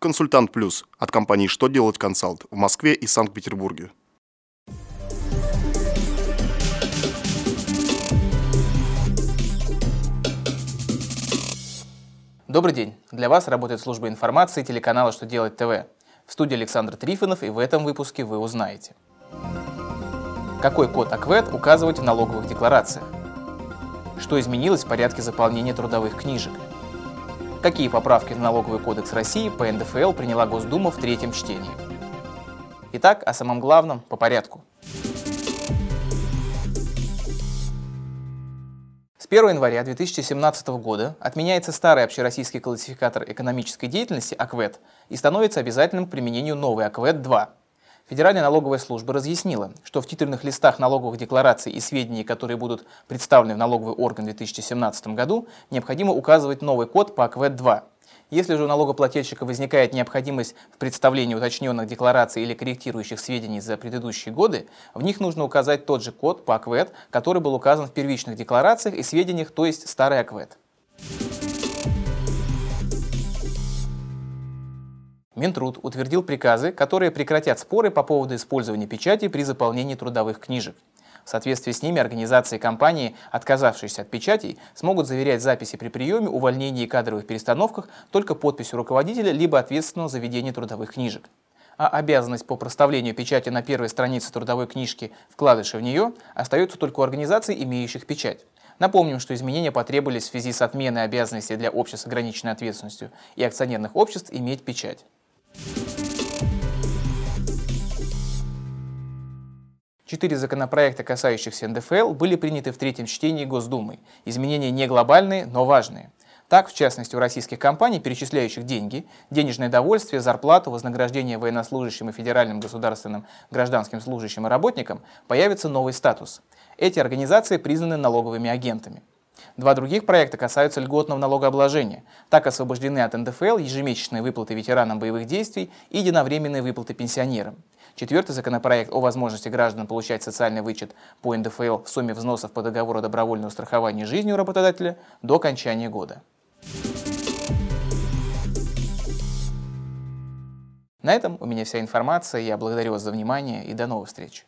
Консультант Плюс от компании «Что делать консалт» в Москве и Санкт-Петербурге. Добрый день. Для вас работает служба информации телеканала «Что делать ТВ». В студии Александр Трифонов, и в этом выпуске вы узнаете. Какой код АКВЭД указывать в налоговых декларациях? Что изменилось в порядке заполнения трудовых книжек? Какие поправки в Налоговый кодекс России по НДФЛ приняла Госдума в третьем чтении? Итак, о самом главном по порядку. С 1 января 2017 года отменяется старый общероссийский классификатор экономической деятельности АКВЭД и становится обязательным к применению новый АКВЭД-2. Федеральная налоговая служба разъяснила, что в титульных листах налоговых деклараций и сведений, которые будут представлены в налоговый орган в 2017 году, необходимо указывать новый код по АКВЭД-2. Если же у налогоплательщика возникает необходимость в представлении уточненных деклараций или корректирующих сведений за предыдущие годы, в них нужно указать тот же код по АКВЭД, который был указан в первичных декларациях и сведениях, то есть старый АКВЭД. Минтруд утвердил приказы, которые прекратят споры по поводу использования печати при заполнении трудовых книжек. В соответствии с ними организации и компании, отказавшиеся от печатей, смогут заверять записи при приеме, увольнении и кадровых перестановках только подписью руководителя либо ответственного за ведение трудовых книжек. А обязанность по проставлению печати на первой странице трудовой книжки, вкладыша в нее, остается только у организаций, имеющих печать. Напомним, что изменения потребовались в связи с отменой обязанностей для обществ с ограниченной ответственностью и акционерных обществ иметь печать. Четыре законопроекта, касающихся НДФЛ, были приняты в третьем чтении Госдумы. Изменения не глобальные, но важные. Так, в частности, у российских компаний, перечисляющих деньги, денежное довольствие, зарплату, вознаграждение военнослужащим и федеральным государственным гражданским служащим и работникам, появится новый статус. Эти организации признаны налоговыми агентами. Два других проекта касаются льготного налогообложения. Так освобождены от НДФЛ ежемесячные выплаты ветеранам боевых действий и единовременные выплаты пенсионерам. Четвертый законопроект о возможности граждан получать социальный вычет по НДФЛ в сумме взносов по договору добровольного страхования жизни у работодателя до окончания года. На этом у меня вся информация. Я благодарю вас за внимание и до новых встреч.